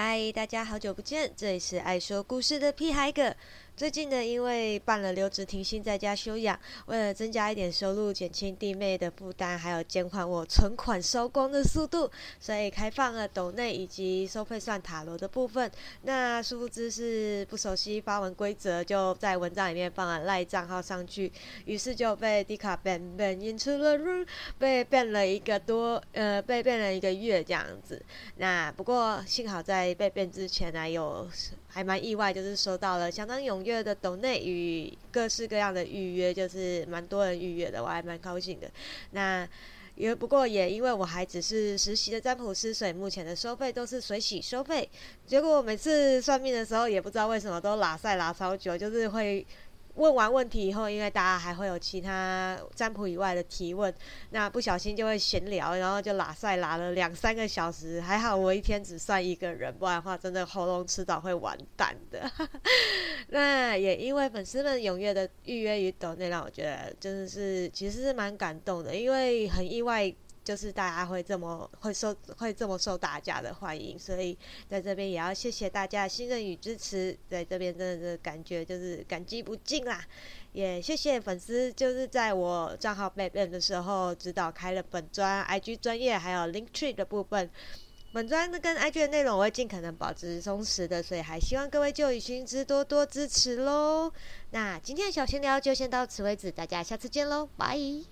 嗨，大家好久不见，这里是爱说故事的屁孩哥。最近呢，因为办了留职停薪在家休养，为了增加一点收入，减轻弟妹的负担，还有减缓我存款收光的速度，所以开放了抖内以及收费算塔罗的部分。那殊不知是不熟悉发文规则，就在文章里面放了赖账号上去，于是就被迪卡 ban ban 引出了 room，被变了一个多呃被变了一个月这样子。那不过幸好在被变之前呢，有还蛮意外，就是收到了相当踊跃的抖内与各式各样的预约，就是蛮多人预约的，我还蛮高兴的。那也不过也因为我还只是实习的占卜师，所以目前的收费都是随喜收费。结果每次算命的时候，也不知道为什么都拉赛拉超久，就是会。问完问题以后，因为大家还会有其他占卜以外的提问，那不小心就会闲聊，然后就拉塞拉了两三个小时。还好我一天只算一个人，不然的话真的喉咙迟早会完蛋的。那也因为粉丝们踊跃的预约与抖内，让我觉得真的是其实是蛮感动的，因为很意外。就是大家会这么会受会这么受大家的欢迎，所以在这边也要谢谢大家的信任与支持，在这边真的是感觉就是感激不尽啦。也谢谢粉丝，就是在我账号被变的时候，指导开了本专 IG 专业还有 Link Tree 的部分。本专跟 IG 的内容我会尽可能保持松弛的，所以还希望各位旧雨熏之多多支持喽。那今天的小闲聊就先到此为止，大家下次见喽，拜。